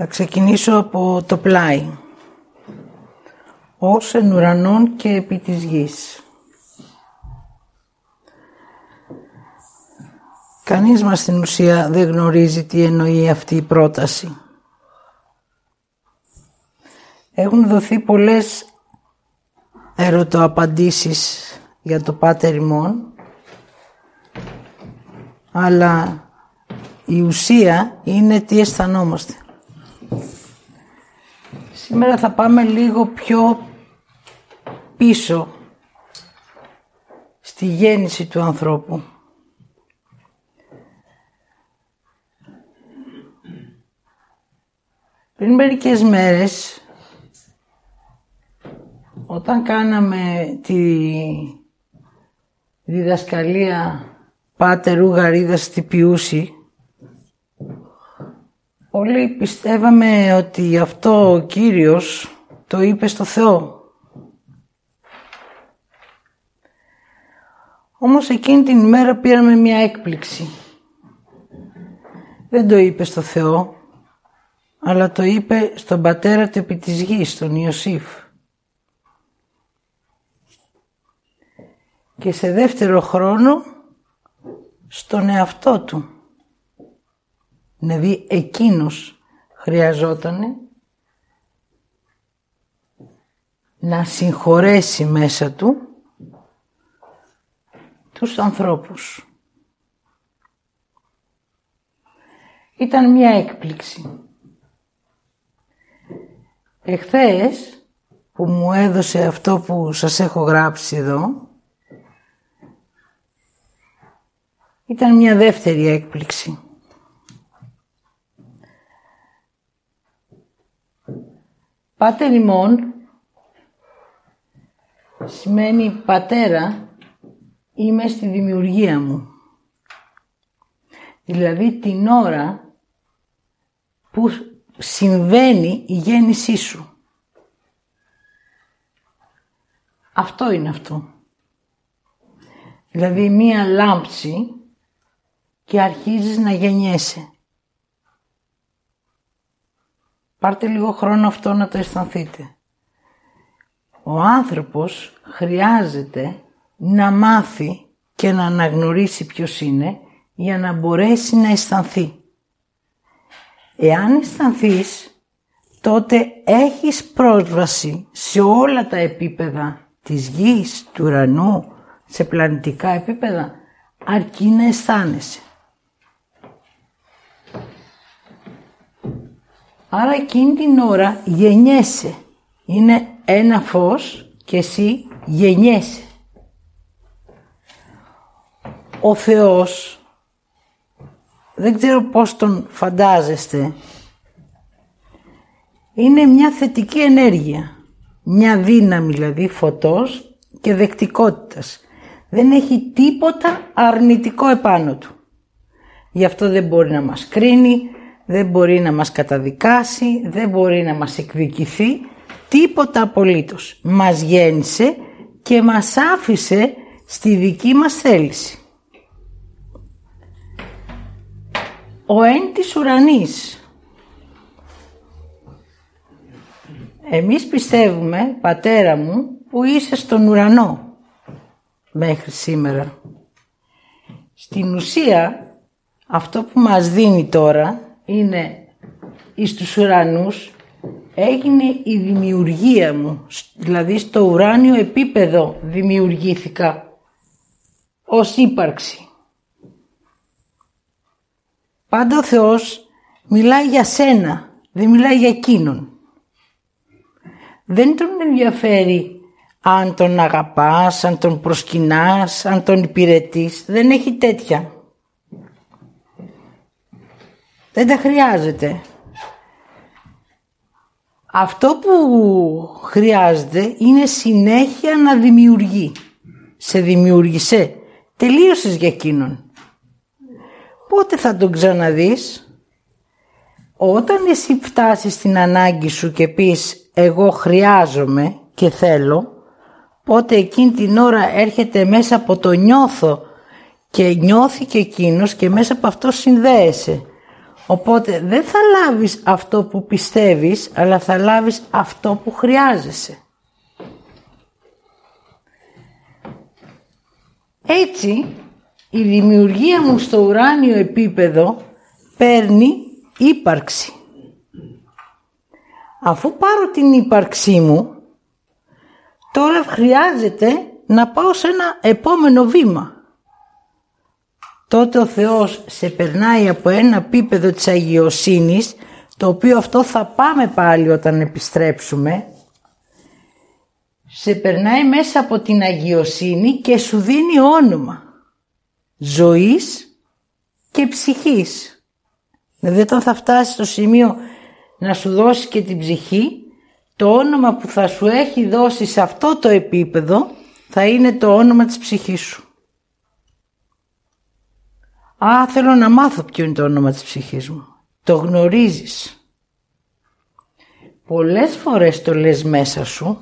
Θα ξεκινήσω από το πλάι. Ως εν ουρανών και επί της γης. Κανείς μας στην ουσία δεν γνωρίζει τι εννοεί αυτή η πρόταση. Έχουν δοθεί πολλές ερωτοαπαντήσεις για το Πάτερ ημών, αλλά η ουσία είναι τι αισθανόμαστε. Σήμερα θα πάμε λίγο πιο πίσω στη γέννηση του ανθρώπου. Πριν μερικές μέρες, όταν κάναμε τη διδασκαλία Πάτερου Γαρίδας στη Πιούση, Όλοι πιστεύαμε ότι αυτό ο Κύριος το είπε στο Θεό. Όμως εκείνη την ημέρα πήραμε μια έκπληξη. Δεν το είπε στο Θεό, αλλά το είπε στον πατέρα του επί της γης, τον Ιωσήφ. Και σε δεύτερο χρόνο, στον εαυτό του. Δηλαδή εκείνος χρειαζόταν να συγχωρέσει μέσα του τους ανθρώπους. Ήταν μια έκπληξη. Εχθές που μου έδωσε αυτό που σας έχω γράψει εδώ ήταν μια δεύτερη έκπληξη. Πάτερ ημών σημαίνει πατέρα είμαι στη δημιουργία μου. Δηλαδή την ώρα που συμβαίνει η γέννησή σου. Αυτό είναι αυτό. Δηλαδή μία λάμψη και αρχίζεις να γεννιέσαι. Πάρτε λίγο χρόνο αυτό να το αισθανθείτε. Ο άνθρωπος χρειάζεται να μάθει και να αναγνωρίσει ποιος είναι για να μπορέσει να αισθανθεί. Εάν αισθανθείς, τότε έχεις πρόσβαση σε όλα τα επίπεδα της γης, του ουρανού, σε πλανητικά επίπεδα, αρκεί να αισθάνεσαι. Άρα εκείνη την ώρα γεννιέσαι. Είναι ένα φως και εσύ γεννιέσαι. Ο Θεός, δεν ξέρω πώς τον φαντάζεστε, είναι μια θετική ενέργεια. Μια δύναμη δηλαδή φωτός και δεκτικότητας. Δεν έχει τίποτα αρνητικό επάνω του. Γι' αυτό δεν μπορεί να μας κρίνει, δεν μπορεί να μας καταδικάσει, δεν μπορεί να μας εκδικηθεί, τίποτα απολύτως. Μας γέννησε και μας άφησε στη δική μας θέληση. Ο εν της ουρανής. Εμείς πιστεύουμε, πατέρα μου, που είσαι στον ουρανό μέχρι σήμερα. Στην ουσία, αυτό που μας δίνει τώρα είναι εις τους ουρανούς έγινε η δημιουργία μου, δηλαδή στο ουράνιο επίπεδο δημιουργήθηκα ως ύπαρξη. Πάντα ο Θεός μιλάει για σένα, δεν μιλάει για εκείνον. Δεν τον ενδιαφέρει αν τον αγαπάς, αν τον προσκυνάς, αν τον υπηρετείς. Δεν έχει τέτοια. Δεν τα χρειάζεται. Αυτό που χρειάζεται είναι συνέχεια να δημιουργεί. Σε δημιούργησε. Τελείωσες για εκείνον. Πότε θα τον ξαναδείς; Όταν εσύ φτάσεις στην ανάγκη σου και πεις εγώ χρειάζομαι και θέλω, πότε εκείνη την ώρα έρχεται μέσα από το νιώθω και νιώθει και εκείνος και μέσα από αυτό συνδέεσαι. Οπότε δεν θα λάβεις αυτό που πιστεύεις, αλλά θα λάβεις αυτό που χρειάζεσαι. Έτσι, η δημιουργία μου στο ουράνιο επίπεδο παίρνει ύπαρξη. Αφού πάρω την ύπαρξή μου, τώρα χρειάζεται να πάω σε ένα επόμενο βήμα τότε ο Θεός σε περνάει από ένα επίπεδο της αγιοσύνης, το οποίο αυτό θα πάμε πάλι όταν επιστρέψουμε, σε περνάει μέσα από την αγιοσύνη και σου δίνει όνομα ζωής και ψυχής. Δηλαδή όταν θα φτάσει στο σημείο να σου δώσει και την ψυχή, το όνομα που θα σου έχει δώσει σε αυτό το επίπεδο θα είναι το όνομα της ψυχής σου. Α, θέλω να μάθω ποιο είναι το όνομα της ψυχής μου. Το γνωρίζεις. Πολλές φορές το λες μέσα σου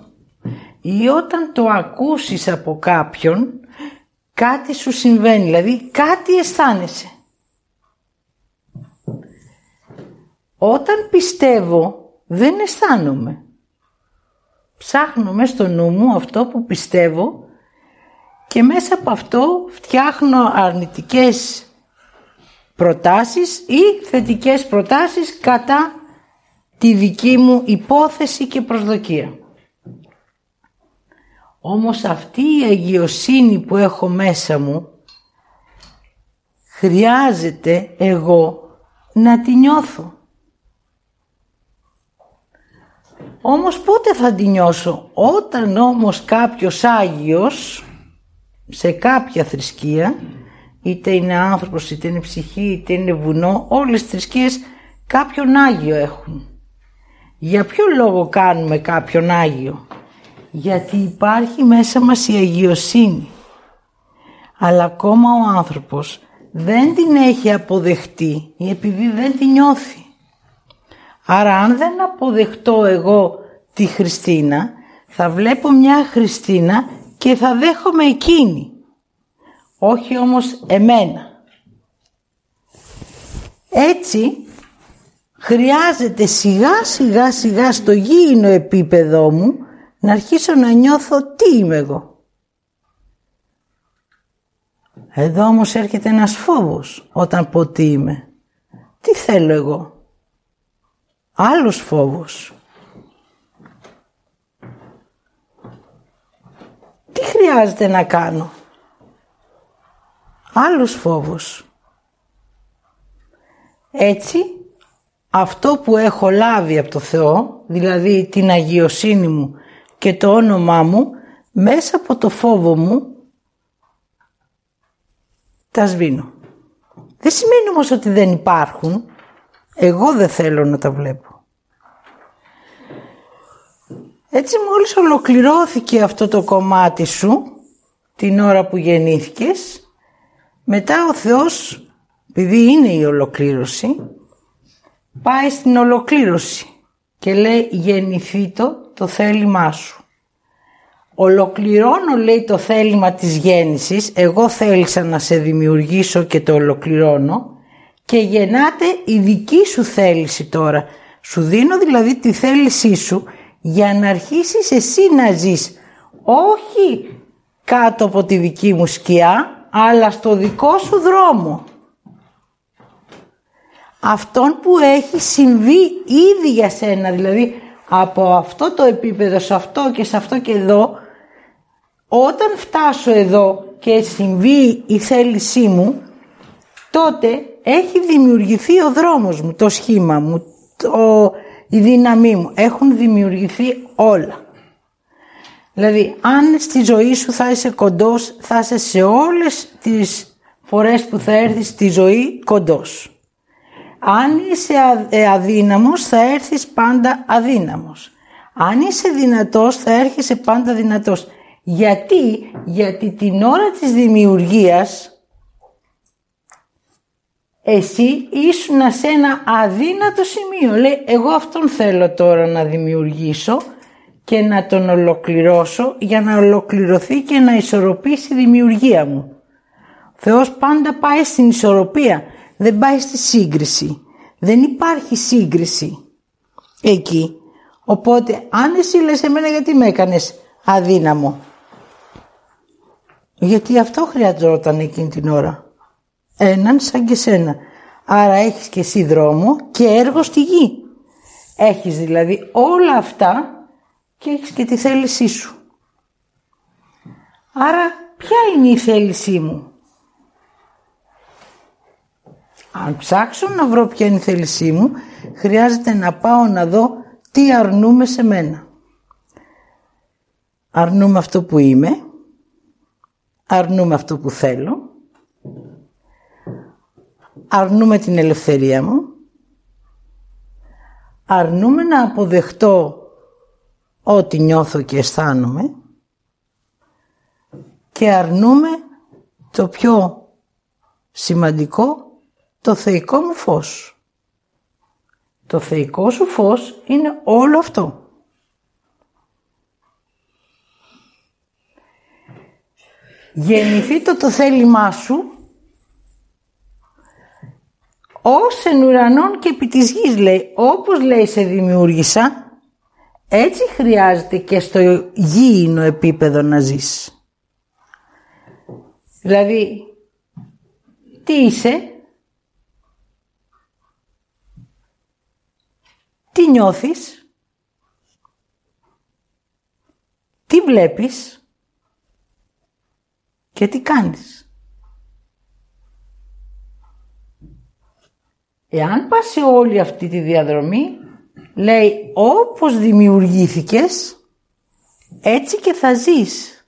ή όταν το ακούσεις από κάποιον κάτι σου συμβαίνει, δηλαδή κάτι αισθάνεσαι. Όταν πιστεύω δεν αισθάνομαι. Ψάχνω μέσα στο νου μου αυτό που πιστεύω και μέσα από αυτό φτιάχνω αρνητικές προτάσεις ή θετικές προτάσεις κατά τη δική μου υπόθεση και προσδοκία. Όμως αυτή η αγιοσύνη που έχω μέσα μου χρειάζεται εγώ να τη νιώθω. Όμως πότε θα τη νιώσω, όταν όμως κάποιος Άγιος σε κάποια θρησκεία είτε είναι άνθρωπος, είτε είναι ψυχή, είτε είναι βουνό, όλες τις θρησκείες κάποιον Άγιο έχουν. Για ποιο λόγο κάνουμε κάποιον Άγιο; Γιατί υπάρχει μέσα μας η αγιοσύνη. Αλλά ακόμα ο άνθρωπος δεν την έχει αποδεχτεί ή επειδή δεν την νιώθει. Άρα αν δεν αποδεχτώ εγώ τη Χριστίνα, θα βλέπω μια Χριστίνα και θα δέχομαι εκείνη όχι όμως εμένα. Έτσι χρειάζεται σιγά σιγά σιγά στο γήινο επίπεδό μου να αρχίσω να νιώθω τι είμαι εγώ. Εδώ όμως έρχεται ένας φόβος όταν πω τι είμαι. Τι θέλω εγώ; Άλλος φόβος. Τι χρειάζεται να κάνω; Άλλος φόβος. Έτσι, αυτό που έχω λάβει από το Θεό, δηλαδή την αγιοσύνη μου και το όνομά μου, μέσα από το φόβο μου, τα σβήνω. Δεν σημαίνει όμως ότι δεν υπάρχουν. Εγώ δεν θέλω να τα βλέπω. Έτσι μόλις ολοκληρώθηκε αυτό το κομμάτι σου, την ώρα που γεννήθηκες, μετά ο Θεός, επειδή είναι η ολοκλήρωση, πάει στην ολοκλήρωση και λέει γεννηθεί το, το θέλημά σου. Ολοκληρώνω λέει το θέλημα της γέννησης, εγώ θέλησα να σε δημιουργήσω και το ολοκληρώνω και γεννάται η δική σου θέληση τώρα. Σου δίνω δηλαδή τη θέλησή σου για να αρχίσεις εσύ να ζεις όχι κάτω από τη δική μου σκιά αλλά στο δικό σου δρόμο. Αυτόν που έχει συμβεί ήδη για σένα, δηλαδή από αυτό το επίπεδο σε αυτό και σε αυτό και εδώ, όταν φτάσω εδώ και συμβεί η θέλησή μου, τότε έχει δημιουργηθεί ο δρόμος μου, το σχήμα μου, το, η δύναμή μου. Έχουν δημιουργηθεί όλα. Δηλαδή, αν στη ζωή σου θα είσαι κοντός, θα είσαι σε όλες τις φορές που θα έρθεις στη ζωή κοντός. Αν είσαι ε, αδύναμος θα έρθεις πάντα αδύναμος. Αν είσαι δυνατός θα έρχεσαι πάντα δυνατός. Γιατί, γιατί την ώρα της δημιουργίας εσύ ήσουν σε ένα αδύνατο σημείο. Λέει, εγώ αυτόν θέλω τώρα να δημιουργήσω και να τον ολοκληρώσω για να ολοκληρωθεί και να ισορροπήσει η δημιουργία μου. Ο Θεός πάντα πάει στην ισορροπία, δεν πάει στη σύγκριση. Δεν υπάρχει σύγκριση εκεί. Οπότε αν εσύ λες εμένα γιατί με έκανες αδύναμο; Γιατί αυτό χρειαζόταν εκείνη την ώρα. Έναν σαν και σένα. Άρα έχεις και εσύ δρόμο και έργο στη γη. Έχεις δηλαδή όλα αυτά και έχεις και τη θέλησή σου. Άρα ποια είναι η θέλησή μου; Αν ψάξω να βρω ποια είναι η θέλησή μου, χρειάζεται να πάω να δω τι αρνούμε σε μένα. Αρνούμε αυτό που είμαι, αρνούμε αυτό που θέλω, αρνούμε την ελευθερία μου, αρνούμε να αποδεχτώ ό,τι νιώθω και αισθάνομαι και αρνούμε το πιο σημαντικό, το θεϊκό μου φως. Το θεϊκό σου φως είναι όλο αυτό. Γεννηθεί το το θέλημά σου ως εν ουρανών και επί της γης λέει, όπως λέει σε δημιούργησα, έτσι χρειάζεται και στο γήινο επίπεδο να ζεις. Δηλαδή, τι είσαι, τι νιώθεις, τι βλέπεις; Και τι κάνεις; Εάν πας σε όλη αυτή τη διαδρομή, λέει όπως δημιουργήθηκες έτσι και θα ζεις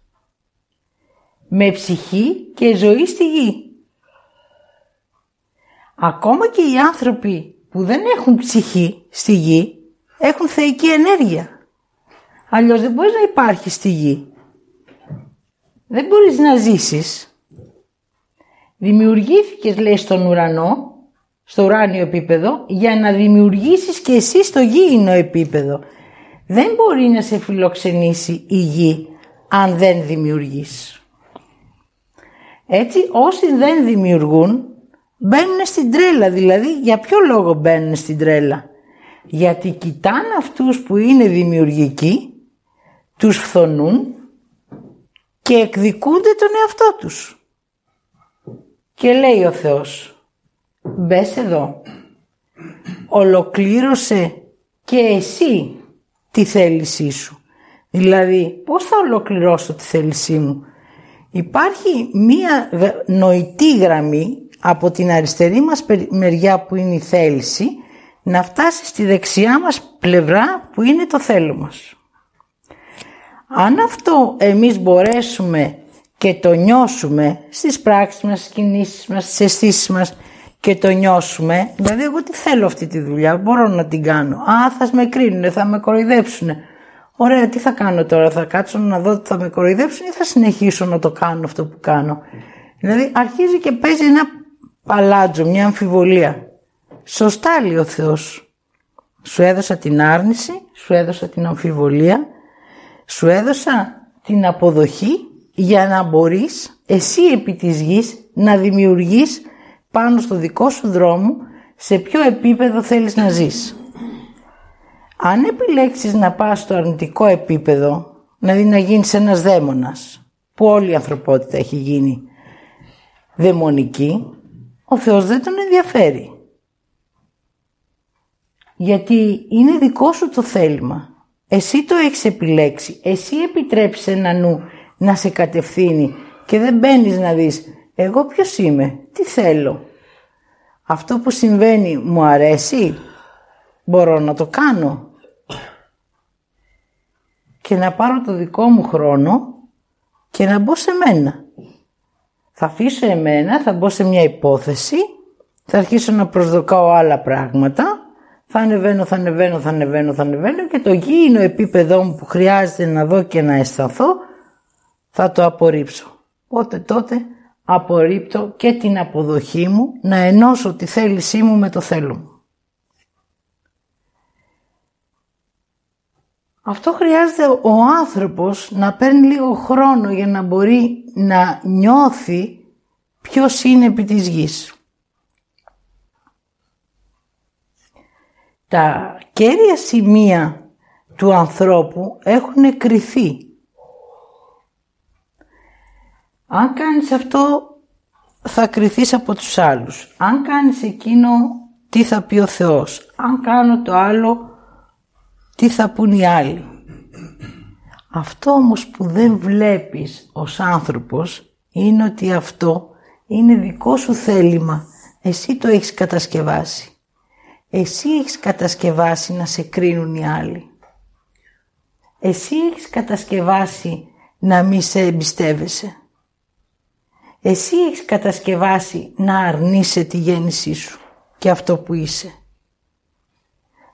με ψυχή και ζωή στη γη. Ακόμα και οι άνθρωποι που δεν έχουν ψυχή στη γη έχουν θεϊκή ενέργεια. Αλλιώς δεν μπορείς να υπάρχεις στη γη. Δεν μπορείς να ζήσεις. Δημιουργήθηκες λέει στον ουρανό στο ουράνιο επίπεδο για να δημιουργήσεις και εσύ στο γήινο επίπεδο. Δεν μπορεί να σε φιλοξενήσει η γη αν δεν δημιουργείς. Έτσι όσοι δεν δημιουργούν μπαίνουν στην τρέλα. Δηλαδή για ποιο λόγο μπαίνουν στην τρέλα; Γιατί κοιτάνε αυτούς που είναι δημιουργικοί, τους φθονούν και εκδικούνται τον εαυτό τους. Και λέει ο Θεός μπες εδώ. Ολοκλήρωσε και εσύ τη θέλησή σου. Δηλαδή, πώς θα ολοκληρώσω τη θέλησή μου; Υπάρχει μία νοητή γραμμή από την αριστερή μας μεριά που είναι η θέληση να φτάσει στη δεξιά μας πλευρά που είναι το θέλω μας. Αν αυτό εμείς μπορέσουμε και το νιώσουμε στις πράξεις μας, στις κινήσεις μας, στις αισθήσεις μας και το νιώσουμε, δηλαδή εγώ τι θέλω αυτή τη δουλειά, μπορώ να την κάνω. Α, θα με κρίνουν, θα με κοροϊδέψουν. Ωραία, τι θα κάνω τώρα, θα κάτσω να δω ότι θα με κοροϊδέψουν ή θα συνεχίσω να το κάνω αυτό που κάνω. Δηλαδή αρχίζει και παίζει ένα παλάτζο, μια αμφιβολία. Σωστά λέει ο Θεός. Σου έδωσα την άρνηση, σου έδωσα την αμφιβολία, σου έδωσα την αποδοχή για να μπορείς εσύ επί της γης να δημιουργείς πάνω στο δικό σου δρόμο σε ποιο επίπεδο θέλεις να ζεις. Αν επιλέξεις να πας στο αρνητικό επίπεδο, δηλαδή να γίνεις ένας δαίμονας, που όλη η ανθρωπότητα έχει γίνει δαιμονική, ο Θεός δεν τον ενδιαφέρει. Γιατί είναι δικό σου το θέλημα. Εσύ το έχεις επιλέξει. Εσύ επιτρέψεις ένα νου να σε κατευθύνει και δεν μπαίνεις να δεις εγώ ποιος είμαι, τι θέλω; Αυτό που συμβαίνει μου αρέσει, μπορώ να το κάνω; Και να πάρω το δικό μου χρόνο και να μπω σε μένα. Θα αφήσω εμένα, θα μπω σε μια υπόθεση θα αρχίσω να προσδοκάω άλλα πράγματα, θα ανεβαίνω, θα ανεβαίνω, θα ανεβαίνω, θα ανεβαίνω και το γήινο επίπεδό μου που χρειάζεται να δω και να αισθανθώ θα το απορρίψω. Οπότε τότε απορρίπτω και την αποδοχή μου να ενώσω τη θέλησή μου με το θέλω μου. Αυτό χρειάζεται ο άνθρωπος να παίρνει λίγο χρόνο για να μπορεί να νιώθει ποιος είναι επί της γης. Τα κέρια σημεία του ανθρώπου έχουν κρυθεί. Αν κάνεις αυτό θα κρυθείς από τους άλλους. Αν κάνεις εκείνο τι θα πει ο Θεός. Αν κάνω το άλλο τι θα πούν οι άλλοι. Αυτό όμως που δεν βλέπεις ως άνθρωπος είναι ότι αυτό είναι δικό σου θέλημα. Εσύ το έχεις κατασκευάσει. Εσύ έχεις κατασκευάσει να σε κρίνουν οι άλλοι. Εσύ έχεις κατασκευάσει να μη σε εμπιστεύεσαι. Εσύ έχεις κατασκευάσει να αρνείσαι τη γέννησή σου και αυτό που είσαι.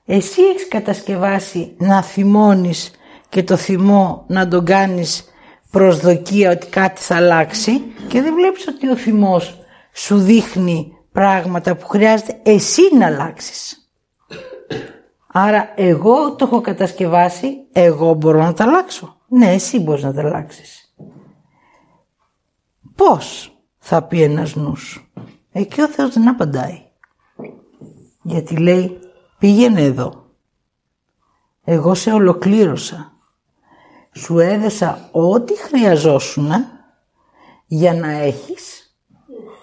Εσύ έχεις κατασκευάσει να θυμώνεις και το θυμό να τον κάνεις προσδοκία ότι κάτι θα αλλάξει και δεν βλέπεις ότι ο θυμός σου δείχνει πράγματα που χρειάζεται εσύ να αλλάξεις. Άρα εγώ το έχω κατασκευάσει, εγώ μπορώ να τα αλλάξω. Ναι, εσύ μπορείς να τα αλλάξεις. Πώς θα πει ένας νους; Εκεί ο Θεός δεν απαντάει. Γιατί λέει πήγαινε εδώ. Εγώ σε ολοκλήρωσα. Σου έδεσα ό,τι χρειαζόσουν για να έχεις,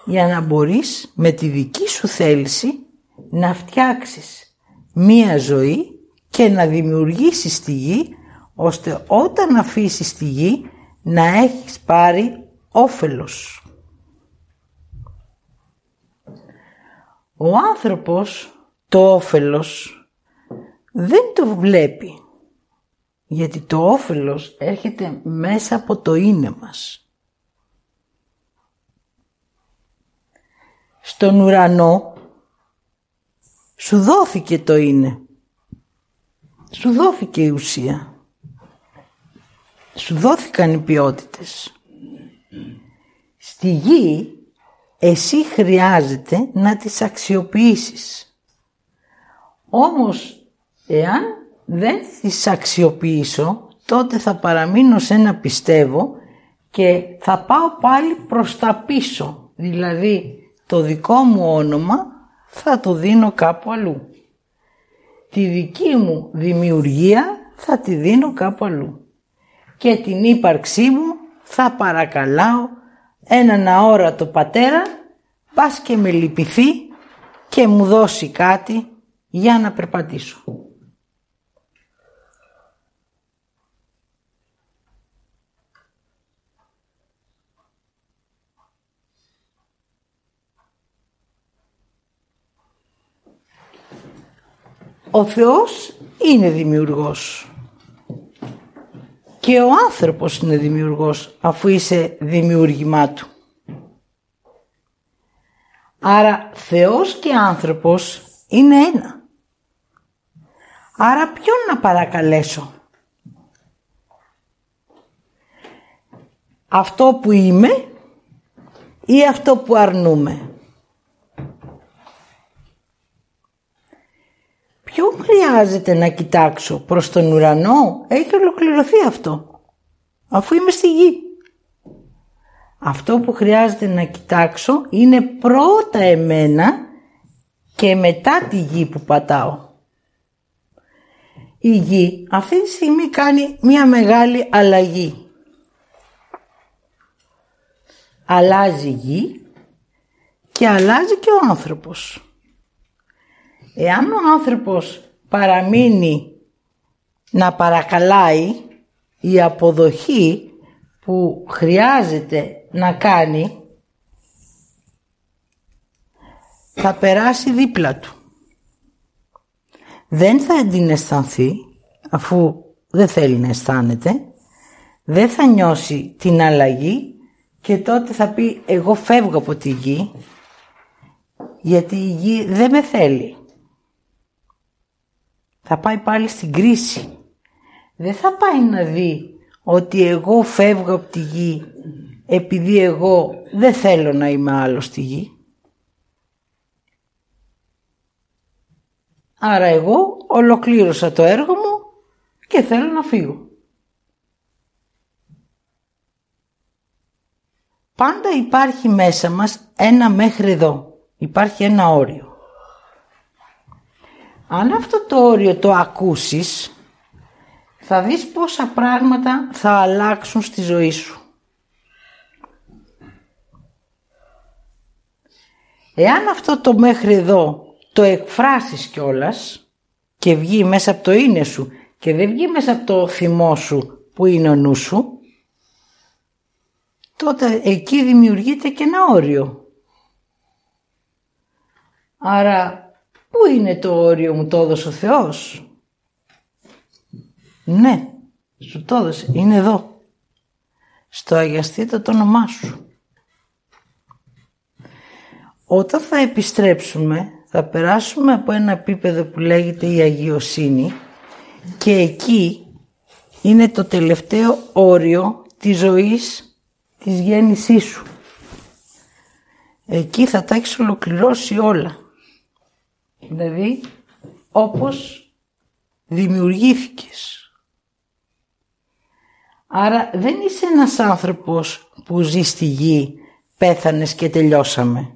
για να μπορείς με τη δική σου θέληση να φτιάξεις μία ζωή και να δημιουργήσεις τη γη ώστε όταν αφήσεις τη γη να έχεις πάρει όφελος. Ο άνθρωπος το όφελος δεν το βλέπει. Γιατί το όφελος έρχεται μέσα από το είναι μας. Στον ουρανό σου δόθηκε το είναι. Σου δόθηκε η ουσία. Σου δόθηκαν οι ποιότητες. Στη γη εσύ χρειάζεται να τις αξιοποιήσεις. Όμως, εάν δεν τις αξιοποιήσω, τότε θα παραμείνω σε ένα πιστεύω και θα πάω πάλι προς τα πίσω. Δηλαδή, το δικό μου όνομα θα το δίνω κάπου αλλού. Τη δική μου δημιουργία θα τη δίνω κάπου αλλού. Και την ύπαρξή μου θα παρακαλάω έναν αόρατο πατέρα πας και με λυπηθεί και μου δώσει κάτι για να περπατήσω. Ο Θεός είναι δημιουργός. Και ο άνθρωπος είναι δημιουργός αφού είσαι δημιούργημά του. Άρα Θεός και άνθρωπος είναι ένα. Άρα ποιον να παρακαλέσω; Αυτό που είμαι ή αυτό που αρνούμε; Ποιο χρειάζεται να κοιτάξω προς τον ουρανό; Έχει ολοκληρωθεί αυτό. Αφού είμαι στη γη. Αυτό που χρειάζεται να κοιτάξω είναι πρώτα εμένα και μετά τη γη που πατάω η γη αυτή τη στιγμή κάνει μια μεγάλη αλλαγή. Αλλάζει η γη και αλλάζει και ο άνθρωπος. Εάν ο άνθρωπος παραμείνει να παρακαλάει η αποδοχή που χρειάζεται να κάνει θα περάσει δίπλα του δεν θα την αισθανθεί αφού δεν θέλει να αισθάνεται, δεν θα νιώσει την αλλαγή και τότε θα πει εγώ φεύγω από τη γη γιατί η γη δεν με θέλει. Θα πάει πάλι στην κρίση. Δεν θα πάει να δει ότι εγώ φεύγω από τη γη επειδή εγώ δεν θέλω να είμαι άλλο στη γη. Άρα εγώ ολοκλήρωσα το έργο μου και θέλω να φύγω. Πάντα υπάρχει μέσα μας ένα μέχρι εδώ. Υπάρχει ένα όριο. Αν αυτό το όριο το ακούσεις, θα δεις πόσα πράγματα θα αλλάξουν στη ζωή σου. Εάν αυτό το μέχρι εδώ το εκφράσεις κιόλας και βγει μέσα από το είναι σου και δεν βγει μέσα από το θυμό σου που είναι ο νους σου, τότε εκεί δημιουργείται και ένα όριο. Άρα, πού είναι το όριο μου το έδωσε ο Θεός. Ναι, σου το έδωσε, είναι εδώ. Στο αγιαστείτε το όνομά σου. Όταν θα επιστρέψουμε, θα περάσουμε από ένα επίπεδο που λέγεται η αγιοσύνη και εκεί είναι το τελευταίο όριο της ζωής της γέννησής σου. Εκεί θα τα έχεις ολοκληρώσει όλα. Δηλαδή, όπως δημιουργήθηκες. Άρα δεν είσαι ένας άνθρωπος που ζει στη γη, πέθανες και τελειώσαμε.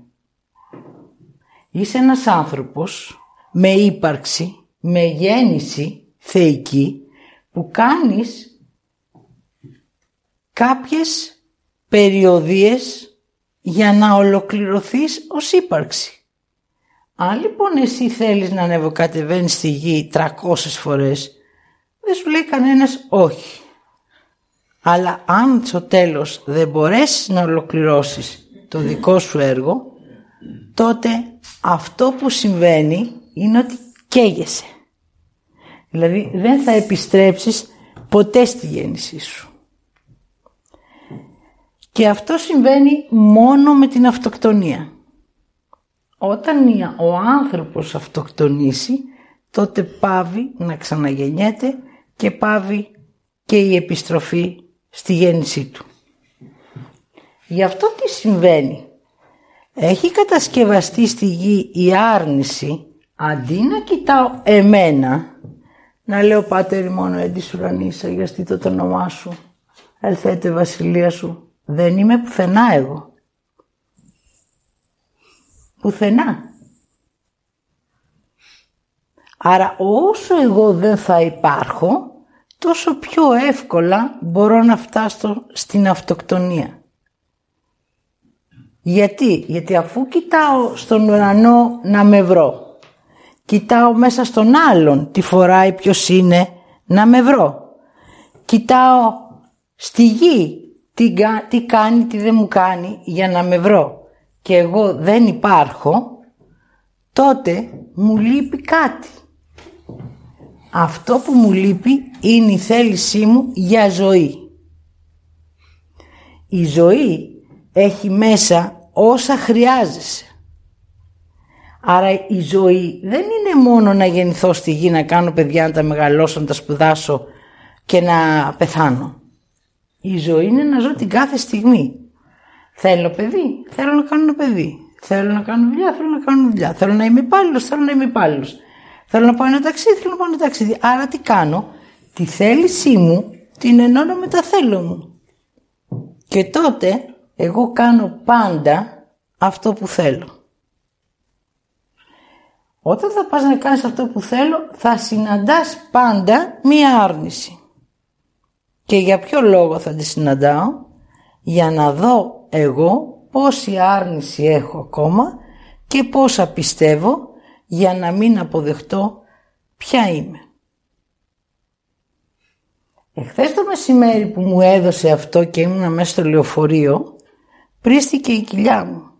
Είσαι ένας άνθρωπος με ύπαρξη, με γέννηση θεϊκή, που κάνεις κάποιες περιοδίες για να ολοκληρωθείς ως ύπαρξη. Αν λοιπόν εσύ θέλεις να ανεβοκατεβαίνεις στη γη 300 φορές, δεν σου λέει κανένας όχι. Αλλά αν στο τέλος δεν μπορέσεις να ολοκληρώσεις το δικό σου έργο, τότε αυτό που συμβαίνει είναι ότι καίγεσαι. Δηλαδή δεν θα επιστρέψεις ποτέ στη γέννησή σου. Και αυτό συμβαίνει μόνο με την αυτοκτονία. Όταν ο άνθρωπος αυτοκτονήσει, τότε πάβει να ξαναγεννιέται και πάβει και η επιστροφή στη γέννησή του. Γι' αυτό τι συμβαίνει. Έχει κατασκευαστεί στη γη η άρνηση αντί να κοιτάω εμένα να λέω πάτερ μόνο έντις ουρανής αγιαστείτε το όνομά σου ελθέτε βασιλεία σου δεν είμαι πουθενά εγώ. Πουθενά. Άρα όσο εγώ δεν θα υπάρχω, τόσο πιο εύκολα μπορώ να φτάσω στην αυτοκτονία. Γιατί, γιατί αφού κοιτάω στον ουρανό να με βρω, κοιτάω μέσα στον άλλον τι φοράει ποιος είναι να με βρω, κοιτάω στη γη τι, τι κάνει, τι δεν μου κάνει για να με βρω και εγώ δεν υπάρχω, τότε μου λείπει κάτι. Αυτό που μου λείπει είναι η θέλησή μου για ζωή. Η ζωή έχει μέσα όσα χρειάζεσαι. Άρα η ζωή δεν είναι μόνο να γεννηθώ στη γη, να κάνω παιδιά, να τα μεγαλώσω, να τα σπουδάσω και να πεθάνω. Η ζωή είναι να ζω την κάθε στιγμή. Θέλω παιδί, θέλω να κάνω ένα παιδί. Θέλω να κάνω δουλειά, θέλω να κάνω δουλειά. Θέλω να είμαι υπάλληλος, θέλω να είμαι υπάλληλος. Θέλω να πάω ένα ταξίδι, θέλω να πάω ένα ταξίδι. Άρα τι κάνω, τη θέλησή μου την ενώνω με τα θέλω μου. Και τότε εγώ κάνω πάντα αυτό που θέλω. Όταν θα πας να κάνεις αυτό που θέλω, θα συναντάς πάντα μία άρνηση. Και για ποιο λόγο θα τη συναντάω, για να δω εγώ πόση άρνηση έχω ακόμα και πόσα πιστεύω για να μην αποδεχτώ ποια είμαι. Εχθές το μεσημέρι που μου έδωσε αυτό και ήμουν μέσα στο λεωφορείο, πρίστηκε η κοιλιά μου.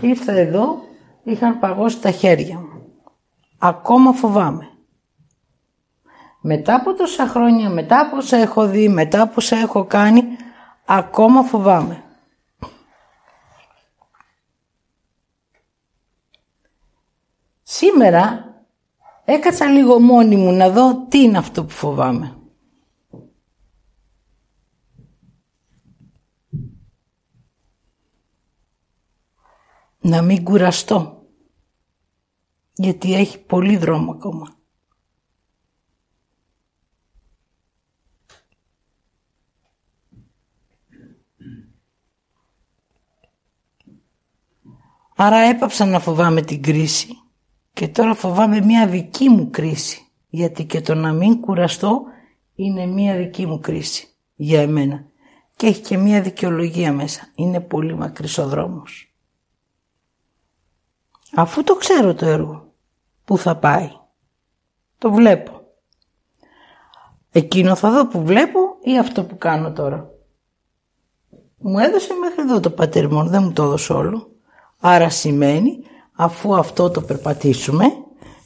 Ήρθα εδώ, είχαν παγώσει τα χέρια μου. Ακόμα φοβάμαι μετά από τόσα χρόνια, μετά από όσα έχω δει, μετά από όσα έχω κάνει, ακόμα φοβάμαι. Σήμερα έκατσα λίγο μόνη μου να δω τι είναι αυτό που φοβάμαι. Να μην κουραστώ, γιατί έχει πολύ δρόμο ακόμα. Άρα έπαψα να φοβάμαι την κρίση και τώρα φοβάμαι μια δική μου κρίση. Γιατί και το να μην κουραστώ είναι μια δική μου κρίση για εμένα. Και έχει και μια δικαιολογία μέσα. Είναι πολύ μακρύς ο δρόμος. Αφού το ξέρω το έργο, πού θα πάει. Το βλέπω. Εκείνο θα δω που βλέπω ή αυτό που κάνω τώρα. Μου έδωσε μέχρι εδώ το πατέρ μου, δεν μου το έδωσε όλο. Άρα σημαίνει αφού αυτό το περπατήσουμε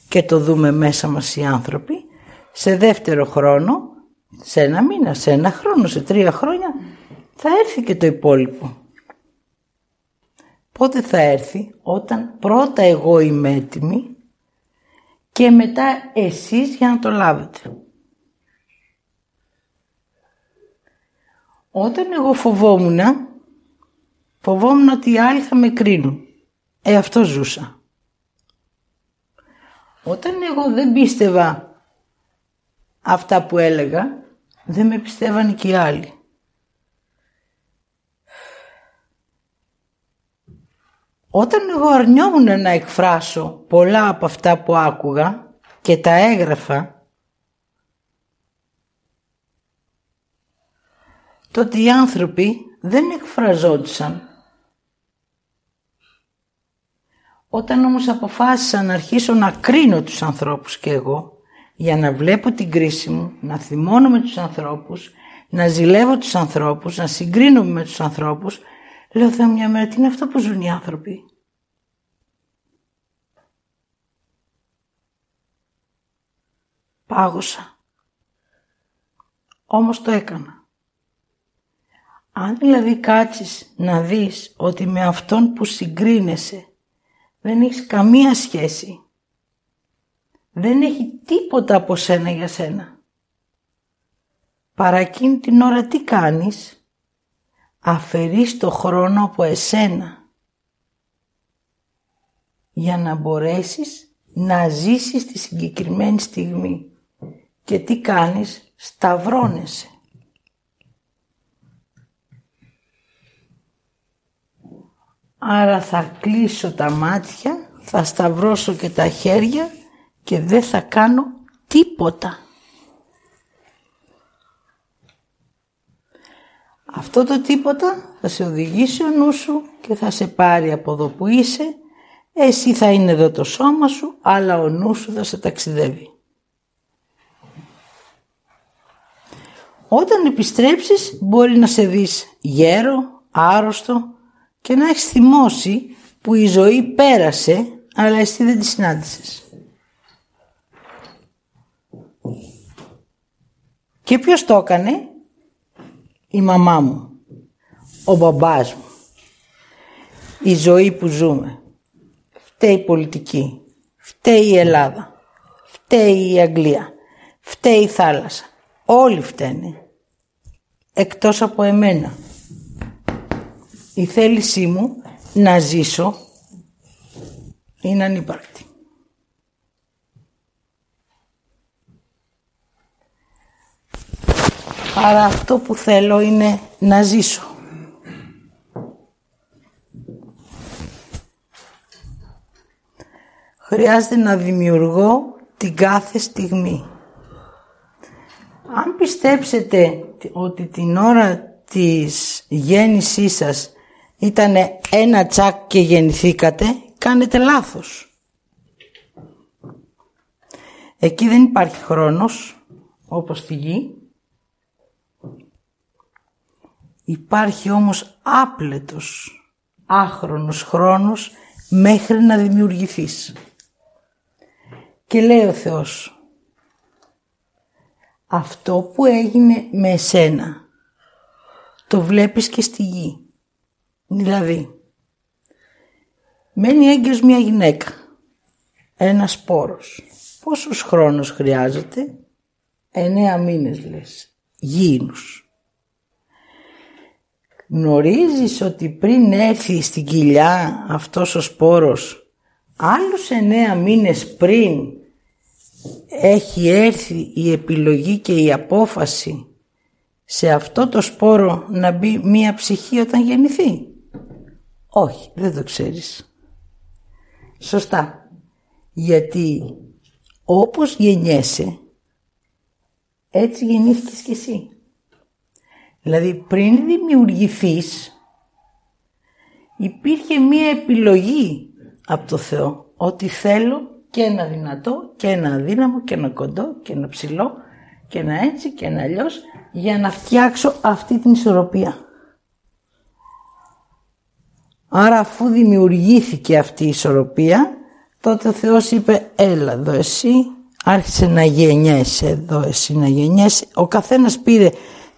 και το δούμε μέσα μας οι άνθρωποι, σε δεύτερο χρόνο, σε ένα μήνα, σε ένα χρόνο, σε τρία χρόνια, θα έρθει και το υπόλοιπο. Πότε θα έρθει, όταν πρώτα εγώ είμαι έτοιμη και μετά εσείς για να το λάβετε. Όταν εγώ φοβόμουν, φοβόμουν ότι οι άλλοι θα με κρίνουν. Ε, αυτό ζούσα. Όταν εγώ δεν πίστευα αυτά που έλεγα, δεν με πιστεύαν και οι άλλοι. Όταν εγώ αρνιόμουν να εκφράσω πολλά από αυτά που άκουγα και τα έγραφα, τότε οι άνθρωποι δεν εκφραζόντουσαν Όταν όμως αποφάσισα να αρχίσω να κρίνω τους ανθρώπους και εγώ, για να βλέπω την κρίση μου, να θυμώνω με τους ανθρώπους, να ζηλεύω τους ανθρώπους, να συγκρίνω με τους ανθρώπους, λέω Θεέ μια μέρα τι είναι αυτό που ζουν οι άνθρωποι; Πάγωσα. Όμως το έκανα. Αν δηλαδή κάτσεις να δεις ότι με αυτόν που συγκρίνεσαι δεν έχεις καμία σχέση. Δεν έχει τίποτα από σένα για σένα. Παρά εκείνη την ώρα τι κάνεις. Αφαιρείς το χρόνο από εσένα. Για να μπορέσεις να ζήσεις τη συγκεκριμένη στιγμή. Και τι κάνεις. Σταυρώνεσαι. Άρα θα κλείσω τα μάτια, θα σταυρώσω και τα χέρια και δεν θα κάνω τίποτα. Αυτό το τίποτα θα σε οδηγήσει ο νους σου και θα σε πάρει από εδώ που είσαι. Εσύ θα είναι εδώ το σώμα σου, αλλά ο νους σου θα σε ταξιδεύει. Όταν επιστρέψεις μπορεί να σε δεις γέρο, άρρωστο, και να έχεις θυμώσει που η ζωή πέρασε αλλά εσύ δεν τη συνάντησες. Και ποιος το έκανε; Η μαμά μου, ο μπαμπάς μου, η ζωή που ζούμε. Φταίει η πολιτική, φταίει η Ελλάδα, φταίει η Αγγλία, φταίει η θάλασσα. Όλοι φταίνε, εκτός από εμένα η θέλησή μου να ζήσω είναι ανύπαρκτη. Άρα αυτό που θέλω είναι να ζήσω. Χρειάζεται να δημιουργώ την κάθε στιγμή. Αν πιστέψετε ότι την ώρα της γέννησής σας ήταν ένα τσάκ και γεννηθήκατε, κάνετε λάθος. Εκεί δεν υπάρχει χρόνος, όπως στη γη. Υπάρχει όμως άπλετος, άχρονος χρόνος μέχρι να δημιουργηθείς. Και λέει ο Θεός, αυτό που έγινε με εσένα, το βλέπεις και στη γη. Δηλαδή, μένει έγκυος μια γυναίκα. ένας σπόρος. Πόσος χρόνος χρειάζεται; Εννέα μήνες λες. Γήινους. Γνωρίζεις ότι πριν έρθει στην κοιλιά αυτός ο σπόρος άλλους εννέα μήνες πριν έχει έρθει η επιλογή και η απόφαση σε αυτό το σπόρο να μπει μία ψυχή όταν γεννηθεί; Όχι, δεν το ξέρεις. Σωστά. Γιατί όπως γεννιέσαι, έτσι γεννήθηκες κι εσύ. Δηλαδή πριν δημιουργηθείς, υπήρχε μία επιλογή από το Θεό ότι θέλω και ένα δυνατό και ένα αδύναμο και ένα κοντό και ένα ψηλό και ένα έτσι και ένα αλλιώς για να φτιάξω αυτή την ισορροπία. Άρα αφού δημιουργήθηκε αυτή η ισορροπία τότε ο Θεός είπε έλα εδώ εσύ άρχισε να γεννιέσαι εδώ εσύ να γεννιέσαι ο καθένας πήρε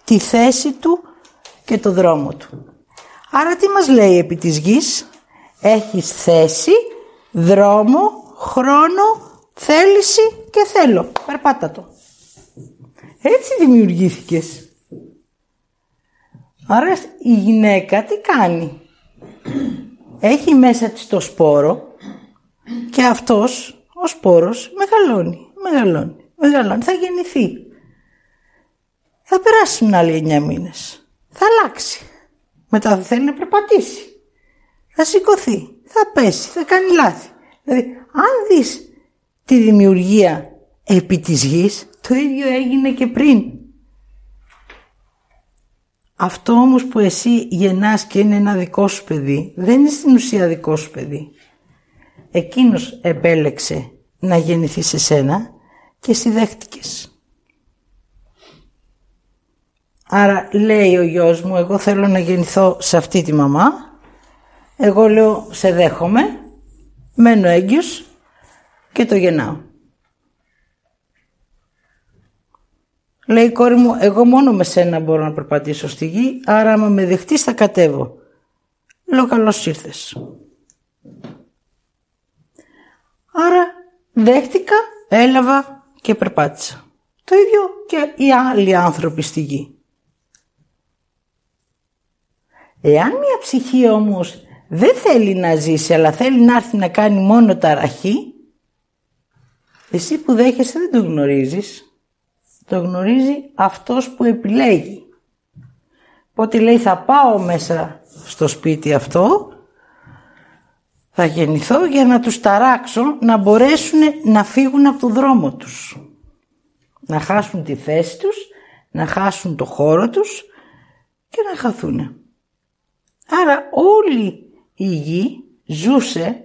τη θέση του και το δρόμο του. Άρα τι μας λέει επί της γης; Έχεις θέση, δρόμο, χρόνο, θέληση και θέλω. Περπάτα το. Έτσι δημιουργήθηκες. Άρα η γυναίκα τι κάνει; Έχει μέσα της το σπόρο και αυτός ο σπόρος μεγαλώνει, μεγαλώνει, μεγαλώνει. Θα γεννηθεί. Θα περάσουν άλλοι εννιά μήνες. Θα αλλάξει. Μετά θα θέλει να περπατήσει. Θα σηκωθεί. Θα πέσει. Θα κάνει λάθη. Δηλαδή, αν δεις τη δημιουργία επί της γης, το ίδιο έγινε και πριν. Αυτό όμως που εσύ γεννάς και είναι ένα δικό σου παιδί, δεν είναι στην ουσία δικό σου παιδί. Εκείνος επέλεξε να γεννηθεί σε σένα και εσύ δέχτηκες. Άρα λέει ο γιος μου, εγώ θέλω να γεννηθώ σε αυτή τη μαμά. Εγώ λέω, σε δέχομαι, μένω έγκυος και το γεννάω. Λέει η κόρη μου, εγώ μόνο με σένα μπορώ να περπατήσω στη γη, άρα άμα με δεχτείς θα κατέβω. Λέω καλώς ήρθες. Άρα δέχτηκα, έλαβα και περπάτησα. Το ίδιο και οι άλλοι άνθρωποι στη γη. Εάν μια ψυχή όμως δεν θέλει να ζήσει αλλά θέλει να έρθει να κάνει μόνο ταραχή, εσύ που δέχεσαι δεν το γνωρίζεις. Το γνωρίζει αυτός που επιλέγει. Οπότε λέει θα πάω μέσα στο σπίτι αυτό, θα γεννηθώ για να τους ταράξω να μπορέσουν να φύγουν από το δρόμο τους. Να χάσουν τη θέση τους, να χάσουν το χώρο τους και να χαθούν. Άρα όλη η γη ζούσε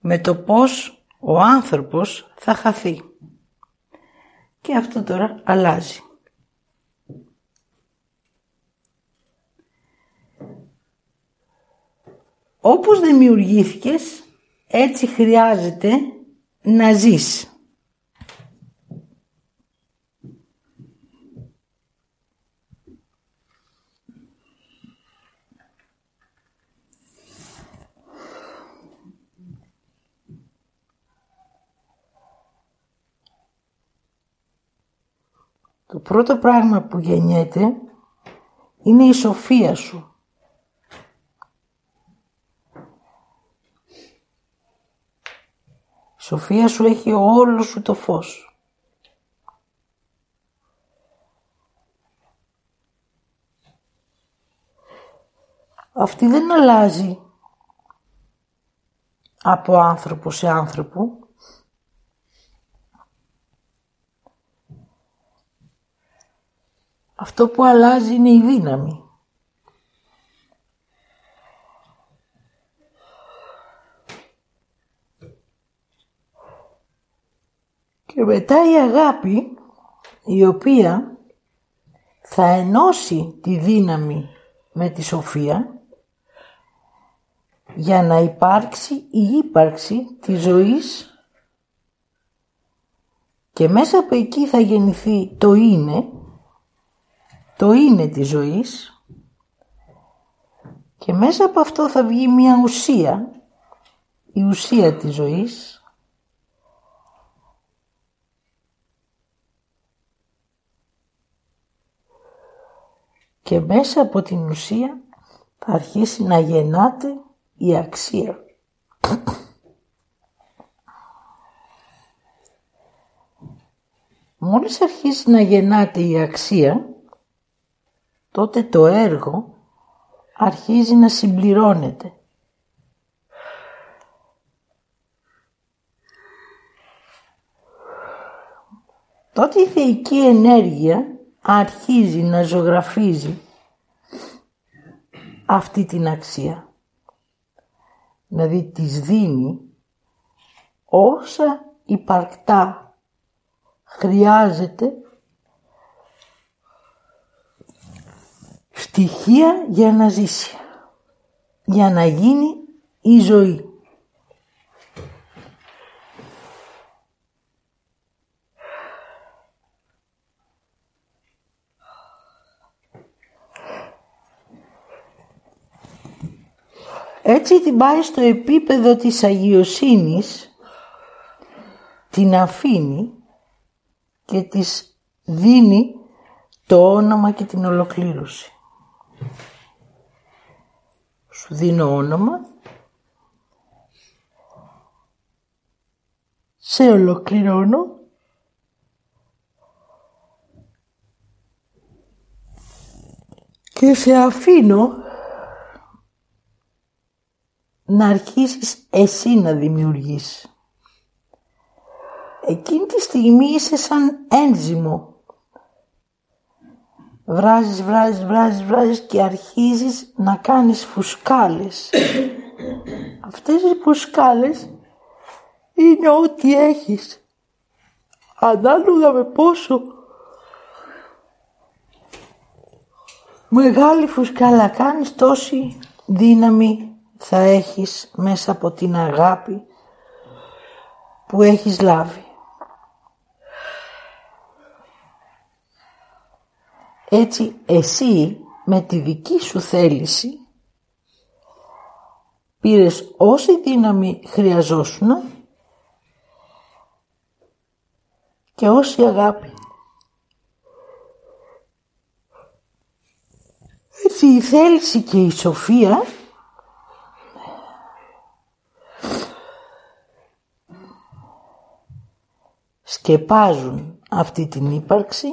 με το πώς ο άνθρωπος θα χαθεί. Και αυτό τώρα αλλάζει. Όπως δημιουργήθηκες, έτσι χρειάζεται να ζεις. Το πρώτο πράγμα που γεννιέται είναι η σοφία σου. Η σοφία σου έχει όλο σου το φως. Αυτή δεν αλλάζει από άνθρωπο σε άνθρωπο. Αυτό που αλλάζει είναι η δύναμη. Και μετά η αγάπη η οποία θα ενώσει τη δύναμη με τη σοφία για να υπάρξει η ύπαρξη της ζωής και μέσα από εκεί θα γεννηθεί το είναι το είναι της ζωής και μέσα από αυτό θα βγει μια ουσία, η ουσία της ζωής και μέσα από την ουσία θα αρχίσει να γεννάται η αξία. Μόλις αρχίσει να γεννάται η αξία, τότε το έργο αρχίζει να συμπληρώνεται. Τότε η θεϊκή ενέργεια αρχίζει να ζωγραφίζει αυτή την αξία. Δηλαδή της δίνει όσα υπαρκτά χρειάζεται στοιχεία για να ζήσει, για να γίνει η ζωή. Έτσι την πάει στο επίπεδο της αγιοσύνης, την αφήνει και της δίνει το όνομα και την ολοκλήρωση. Σου δίνω όνομα, σε ολοκληρώνω και σε αφήνω να αρχίσεις εσύ να δημιουργείς. Εκείνη τη στιγμή είσαι σαν ένζυμο. Βράζεις, βράζεις, βράζεις, βράζεις και αρχίζεις να κάνεις φουσκάλες. Αυτές οι φουσκάλες είναι ό,τι έχεις. Ανάλογα με πόσο μεγάλη φουσκάλα κάνεις τόση δύναμη θα έχεις μέσα από την αγάπη που έχεις λάβει. Έτσι εσύ με τη δική σου θέληση πήρες όση δύναμη χρειαζόσουν και όση αγάπη. Έτσι η θέληση και η σοφία σκεπάζουν αυτή την ύπαρξη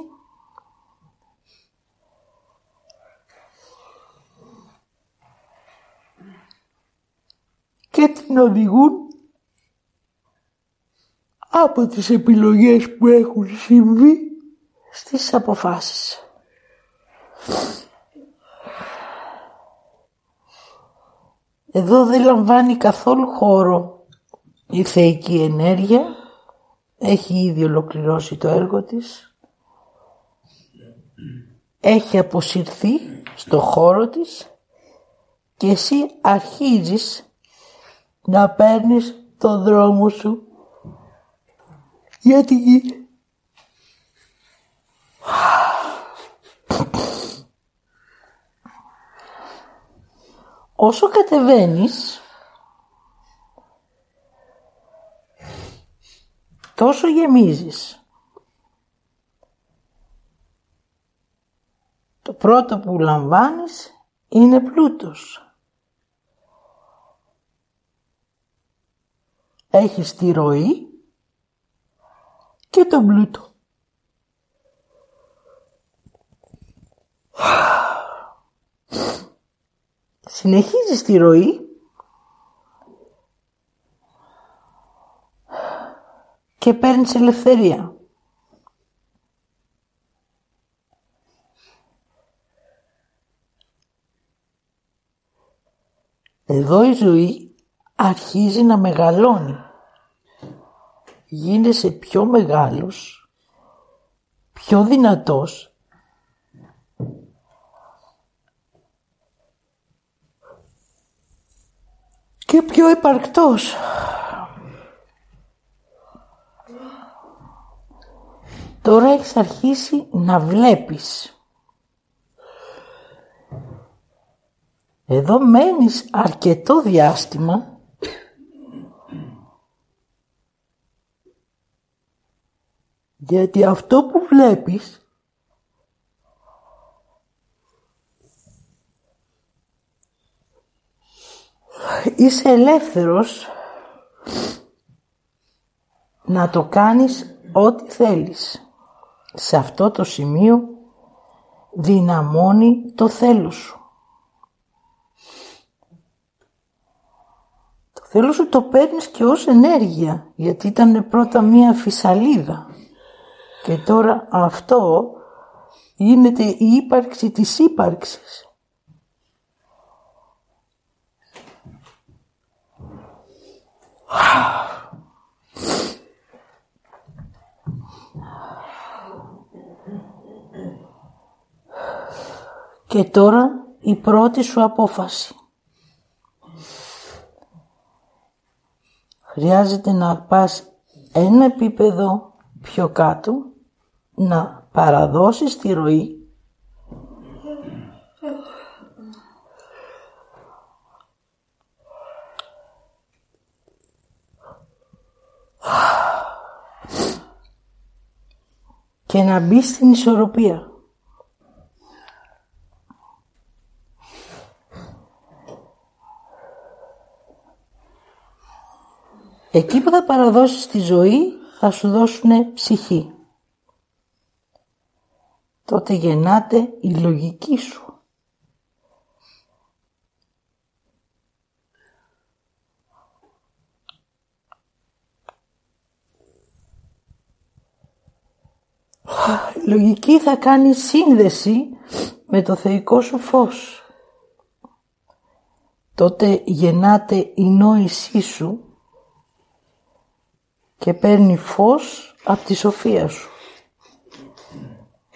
και την οδηγούν από τις επιλογές που έχουν συμβεί στις αποφάσεις. Εδώ δεν λαμβάνει καθόλου χώρο η θεϊκή ενέργεια έχει ήδη ολοκληρώσει το έργο της, έχει αποσυρθεί στο χώρο της και εσύ αρχίζεις να παίρνεις το δρόμο σου γιατί όσο κατεβαίνεις τόσο γεμίζεις. Το πρώτο που λαμβάνεις είναι πλούτος. Έχεις τη ροή και τον πλούτο. Συνεχίζεις τη ροή και παίρνεις ελευθερία. Εδώ η ζωή αρχίζει να μεγαλώνει. Γίνεσαι πιο μεγάλος, πιο δυνατός και πιο επαρκτός. Τώρα έχεις αρχίσει να βλέπεις. Εδώ μένεις αρκετό διάστημα Γιατί αυτό που βλέπεις είσαι ελεύθερος να το κάνεις ό,τι θέλεις. Σε αυτό το σημείο δυναμώνει το θέλος σου. Το θέλος σου το παίρνεις και ως ενέργεια, γιατί ήταν πρώτα μία φυσαλίδα. Και τώρα αυτό γίνεται η ύπαρξη της ύπαρξης. Και τώρα η πρώτη σου απόφαση. Χρειάζεται να πας ένα επίπεδο πιο κάτω, να παραδώσεις τη ροή και να μπει στην ισορροπία. Εκεί που θα παραδώσεις τη ζωή θα σου δώσουν ψυχή. Τότε γεννάται η λογική σου. Η λογική θα κάνει σύνδεση με το θεϊκό σου φως. Τότε γεννάται η νόησή σου και παίρνει φως από τη σοφία σου.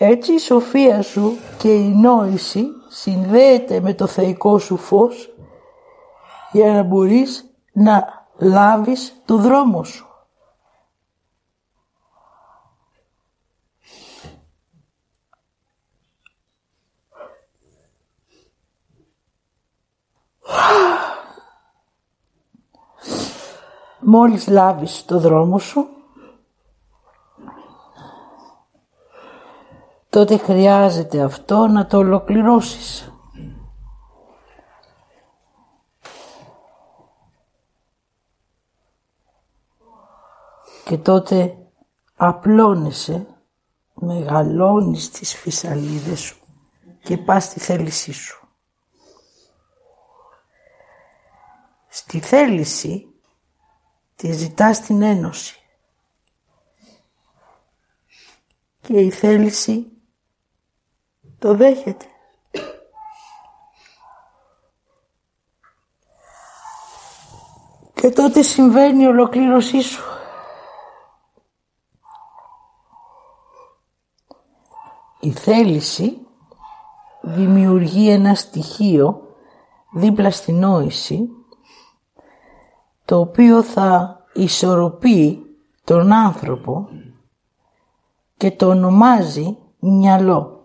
Έτσι η σοφία σου και η νόηση συνδέεται με το θεϊκό σου φως για να μπορείς να λάβεις το δρόμο σου. Μόλις λάβεις το δρόμο σου, τότε χρειάζεται αυτό να το ολοκληρώσεις. Και τότε απλώνεσαι, μεγαλώνεις τις φυσαλίδες σου και πας στη θέλησή σου. Στη θέληση τη ζητάς την ένωση. Και η θέληση το δέχεται. Και τότε συμβαίνει η ολοκλήρωσή σου. Η θέληση δημιουργεί ένα στοιχείο δίπλα στην νόηση το οποίο θα ισορροπεί τον άνθρωπο και το ονομάζει μυαλό.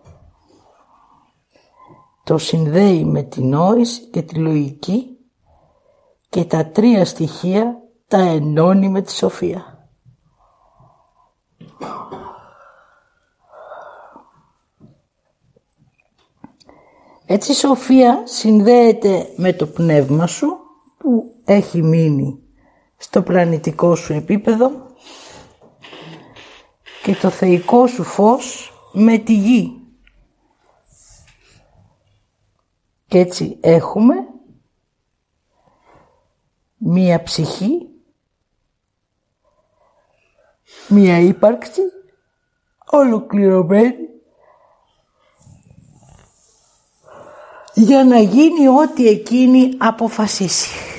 Το συνδέει με την νόηση και τη λογική και τα τρία στοιχεία τα ενώνει με τη σοφία. Έτσι η σοφία συνδέεται με το πνεύμα σου που έχει μείνει στο πλανητικό σου επίπεδο και το θεϊκό σου φως με τη γη. Και έτσι έχουμε μία ψυχή, μία ύπαρξη ολοκληρωμένη για να γίνει ό,τι εκείνη αποφασίσει.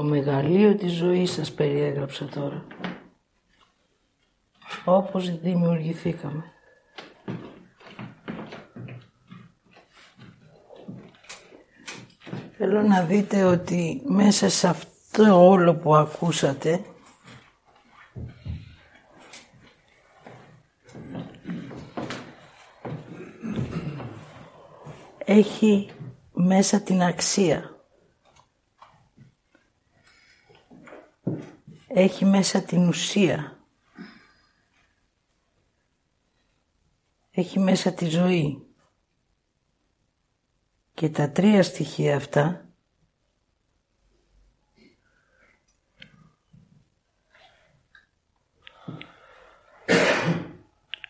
Το μεγαλείο της ζωής σας περιέγραψα τώρα. Όπως δημιουργηθήκαμε. Θέλω να δείτε ότι μέσα σε αυτό όλο που ακούσατε έχει μέσα την αξία. Έχει μέσα την ουσία. Έχει μέσα τη ζωή. Και τα τρία στοιχεία αυτά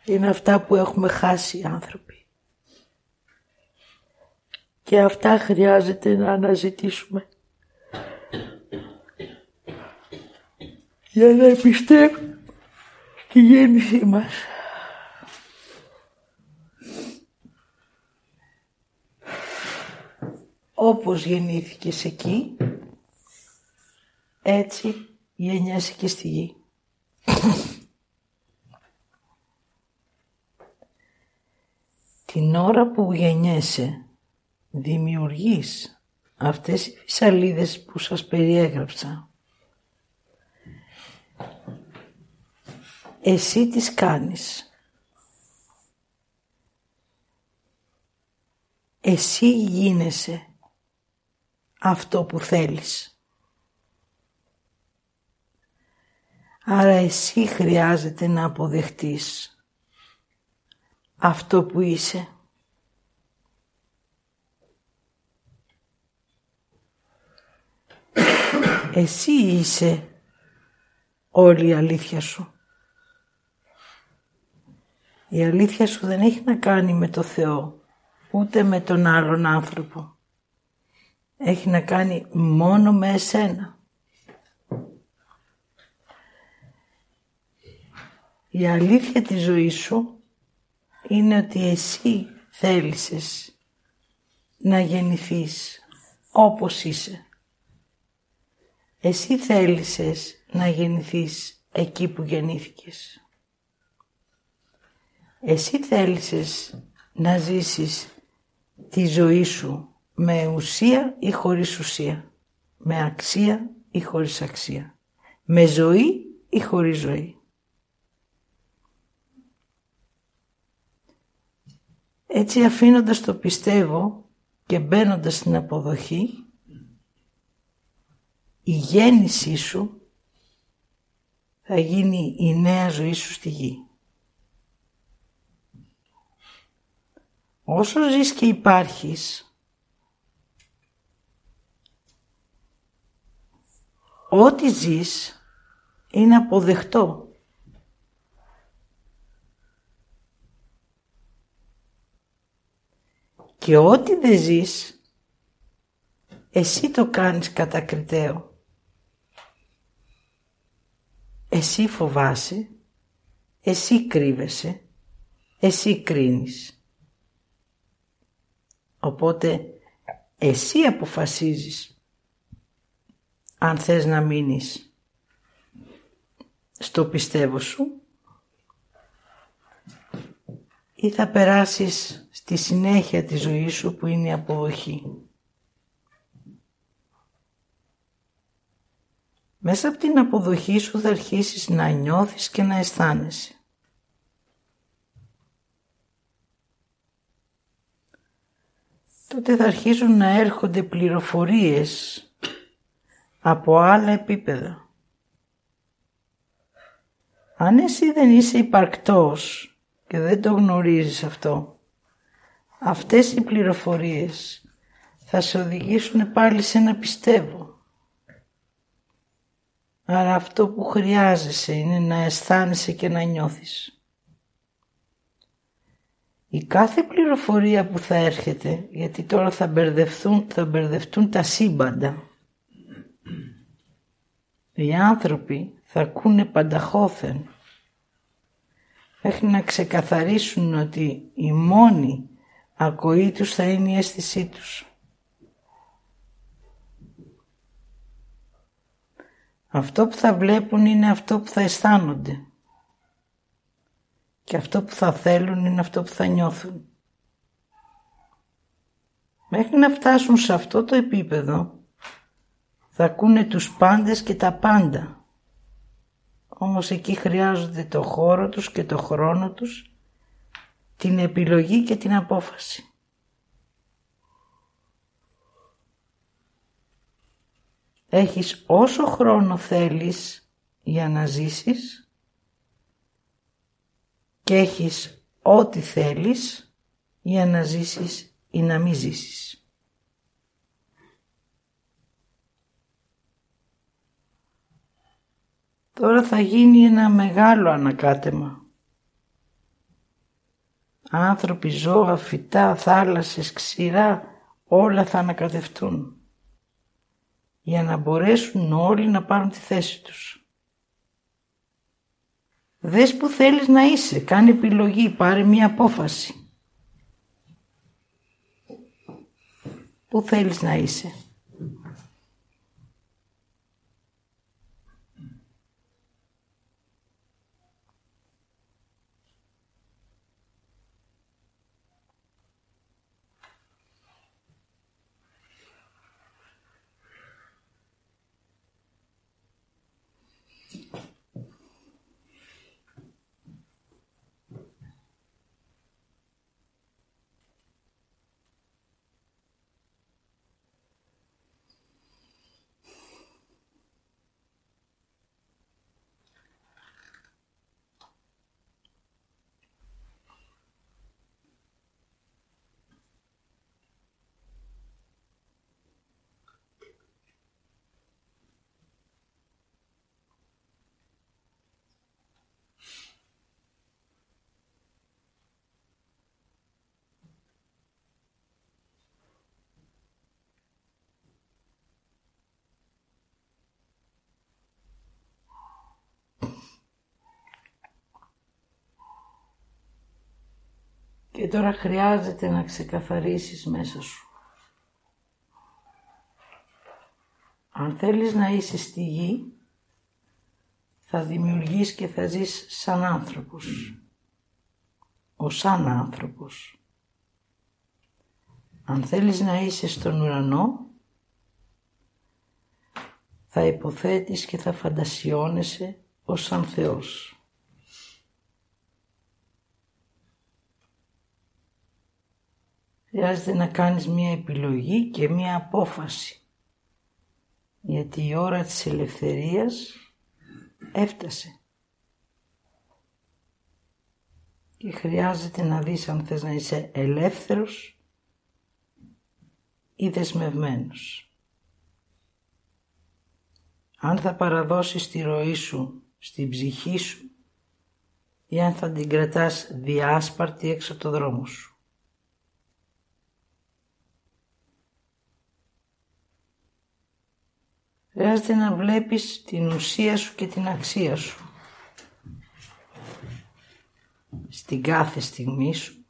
είναι αυτά που έχουμε χάσει οι άνθρωποι. Και αυτά χρειάζεται να αναζητήσουμε. Για να επιστρέψουμε στη γέννησή μας. όπως γεννήθηκες εκεί, έτσι γεννιάσαι και στη γη. Την ώρα που γεννιέσαι, δημιουργείς αυτές οι φυσαλίδες που σας περιέγραψα. Εσύ τις κάνεις. Εσύ γίνεσαι αυτό που θέλεις. Άρα εσύ χρειάζεται να αποδεχτείς αυτό που είσαι. Εσύ είσαι όλη η αλήθεια σου. Η αλήθεια σου δεν έχει να κάνει με το Θεό, ούτε με τον άλλον άνθρωπο έχει να κάνει μόνο με εσένα. Η αλήθεια της ζωής σου είναι ότι εσύ θέλησες να γεννηθείς όπως είσαι. Εσύ θέλησες να γεννηθείς εκεί που γεννήθηκες. Εσύ θέλησες να ζήσεις τη ζωή σου με ουσία ή χωρίς ουσία, με αξία ή χωρίς αξία, με ζωή ή χωρίς ζωή; Έτσι αφήνοντας το πιστεύω και μπαίνοντας στην αποδοχή, η γέννησή σου θα γίνει η νέα ζωή σου στη γη. Όσο ζεις και υπάρχεις, ό,τι ζεις είναι αποδεκτό. Και ό,τι δεν ζεις, εσύ το κάνεις κατακριτέο. Εσύ φοβάσαι, εσύ κρύβεσαι, εσύ κρίνεις. Οπότε εσύ αποφασίζεις αν θες να μείνεις στο πιστεύω σου ή θα περάσεις στη συνέχεια της ζωής σου που είναι η αποδοχή. Μέσα από την αποδοχή σου θα αρχίσεις να νιώθεις και να αισθάνεσαι. Τότε θα αρχίσουν να έρχονται πληροφορίες από άλλα επίπεδα. Αν εσύ δεν είσαι υπαρκτός και δεν το γνωρίζεις αυτό, αυτές οι πληροφορίες θα σε οδηγήσουν πάλι σε ένα πιστεύω. Άρα αυτό που χρειάζεσαι είναι να αισθάνεσαι και να νιώθεις. Η κάθε πληροφορία που θα έρχεται, γιατί τώρα θα μπερδευτούν, θα μπερδευτούν τα σύμπαντα, οι άνθρωποι θα ακούνε πανταχώθεν μέχρι να ξεκαθαρίσουν ότι η μόνη ακοή τους θα είναι η αίσθησή τους. Αυτό που θα βλέπουν είναι αυτό που θα αισθάνονται. Και αυτό που θα θέλουν είναι αυτό που θα νιώθουν. Μέχρι να φτάσουν σε αυτό το επίπεδο θα ακούνε τους πάντες και τα πάντα. Όμως εκεί χρειάζονται το χώρο τους και το χρόνο τους, την επιλογή και την απόφαση. Έχεις όσο χρόνο θέλεις για να ζήσεις και έχεις ό,τι θέλεις για να ζήσεις ή να μην ζήσεις. Τώρα θα γίνει ένα μεγάλο ανακάτεμα. Άνθρωποι, ζώα, φυτά, θάλασσες, ξηρά, όλα θα ανακατευτούν για να μπορέσουν όλοι να πάρουν τη θέση τους. Δες που θέλεις να είσαι, κάνε επιλογή, πάρε μία απόφαση. Πού θέλεις να είσαι. Και τώρα χρειάζεται να ξεκαθαρίσεις μέσα σου. Αν θέλεις να είσαι στη γη, θα δημιουργείς και θα ζεις σαν άνθρωπος. Ο σαν άνθρωπος. Αν θέλεις να είσαι στον ουρανό, θα υποθέτεις και θα φαντασιώνεσαι ως σαν Θεός. Χρειάζεται να κάνεις μία επιλογή και μία απόφαση. Γιατί η ώρα της ελευθερίας έφτασε. Και χρειάζεται να δεις αν θες να είσαι ελεύθερος ή δεσμευμένος. Αν θα παραδώσεις τη ροή σου στην ψυχή σου ή αν θα την κρατάς διάσπαρτη έξω από το δρόμο σου. Χρειάζεται να βλέπεις την ουσία σου και την αξία σου. Στην κάθε στιγμή σου.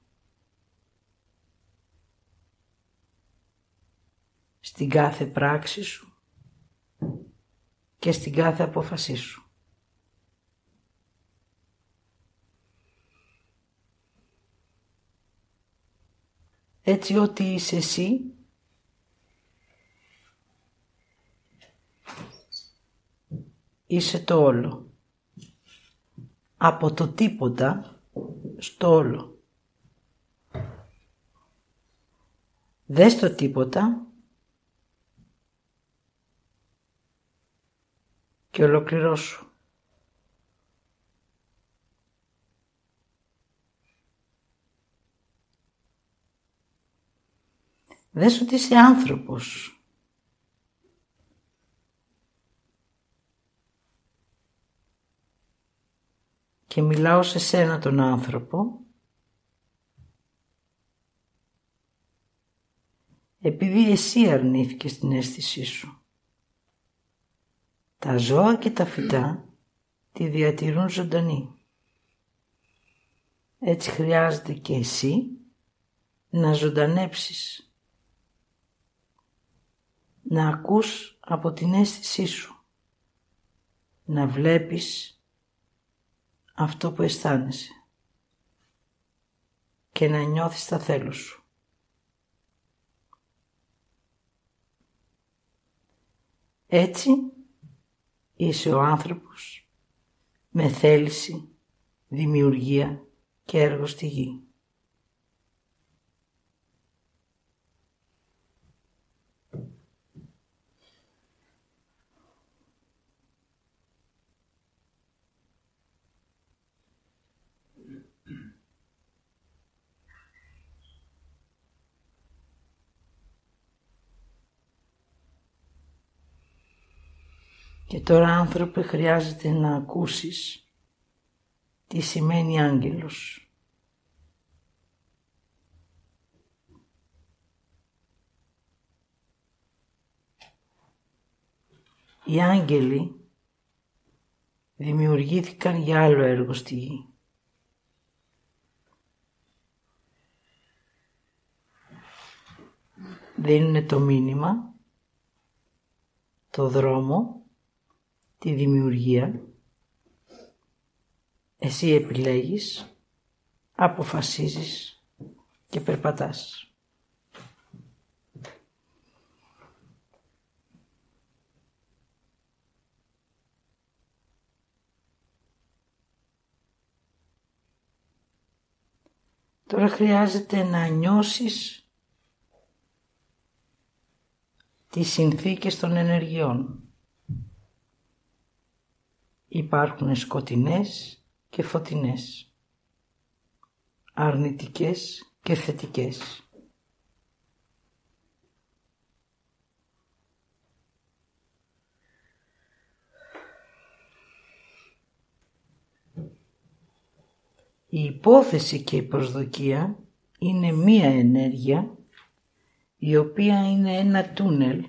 Στην κάθε πράξη σου και στην κάθε απόφασή σου. Έτσι ότι είσαι εσύ είσαι το όλο. Από το τίποτα στο όλο. Δες το τίποτα και ολοκληρώσου. Δες ότι είσαι άνθρωπος. Και μιλάω σε σένα τον άνθρωπο επειδή εσύ αρνήθηκες την αίσθησή σου. Τα ζώα και τα φυτά τη διατηρούν ζωντανή. Έτσι χρειάζεται και εσύ να ζωντανέψεις. Να ακούς από την αίσθησή σου. να βλέπεις αυτό που αισθάνεσαι και να νιώθεις τα θέλω σου. Έτσι είσαι ο άνθρωπος με θέληση, δημιουργία και έργο στη γη. Και τώρα άνθρωπε χρειάζεται να ακούσεις τι σημαίνει άγγελος. Οι άγγελοι δημιουργήθηκαν για άλλο έργο στη γη. Δίνουν το μήνυμα, το δρόμο τη δημιουργία. Εσύ επιλέγεις, αποφασίζεις και περπατάς. Τώρα χρειάζεται να νιώσεις τις συνθήκες των ενεργειών. Υπάρχουν σκοτεινές και φωτεινές, αρνητικές και θετικές. Η υπόθεση και η προσδοκία είναι μία ενέργεια η οποία είναι ένα τούνελ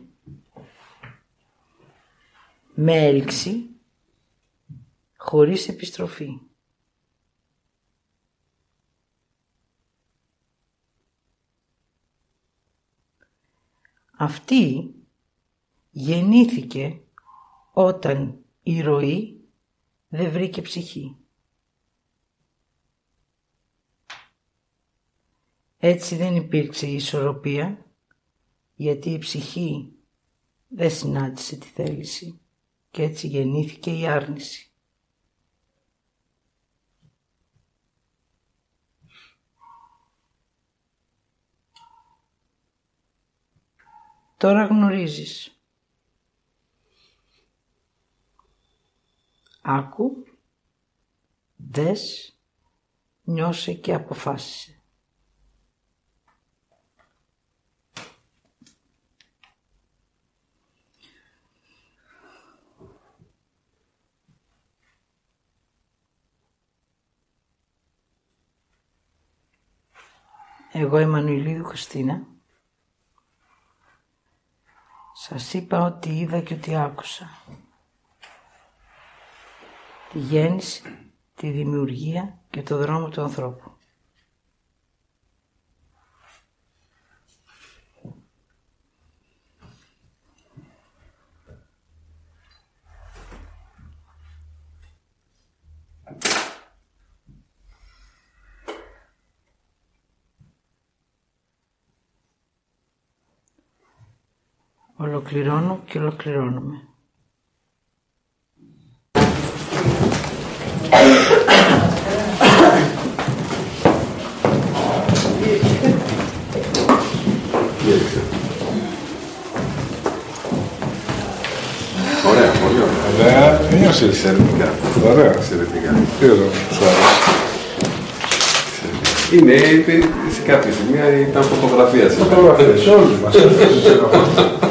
με έλξη χωρίς επιστροφή. Αυτή γεννήθηκε όταν η ροή δεν βρήκε ψυχή. Έτσι δεν υπήρξε η ισορροπία γιατί η ψυχή δεν συνάντησε τη θέληση και έτσι γεννήθηκε η άρνηση. Τώρα γνωρίζεις. Άκου, δες, νιώσε και αποφάσισε. Εγώ Εμμανουηλίδου Χριστίνα σας είπα ότι είδα και ότι άκουσα. Τη γέννηση, τη δημιουργία και το δρόμο του ανθρώπου. Ολοκληρώνω και ολοκληρώνουμε. Ωραία, πολύ ωραία. Ωραία, νιώσες. Εξαιρετικά. Ωραία. Εξαιρετικά. Τι εδώ, σου άρεσε; Είναι, ε, σε κάποια σημεία ήταν φωτογραφία σήμερα. Φωτογραφίες, όλοι μας.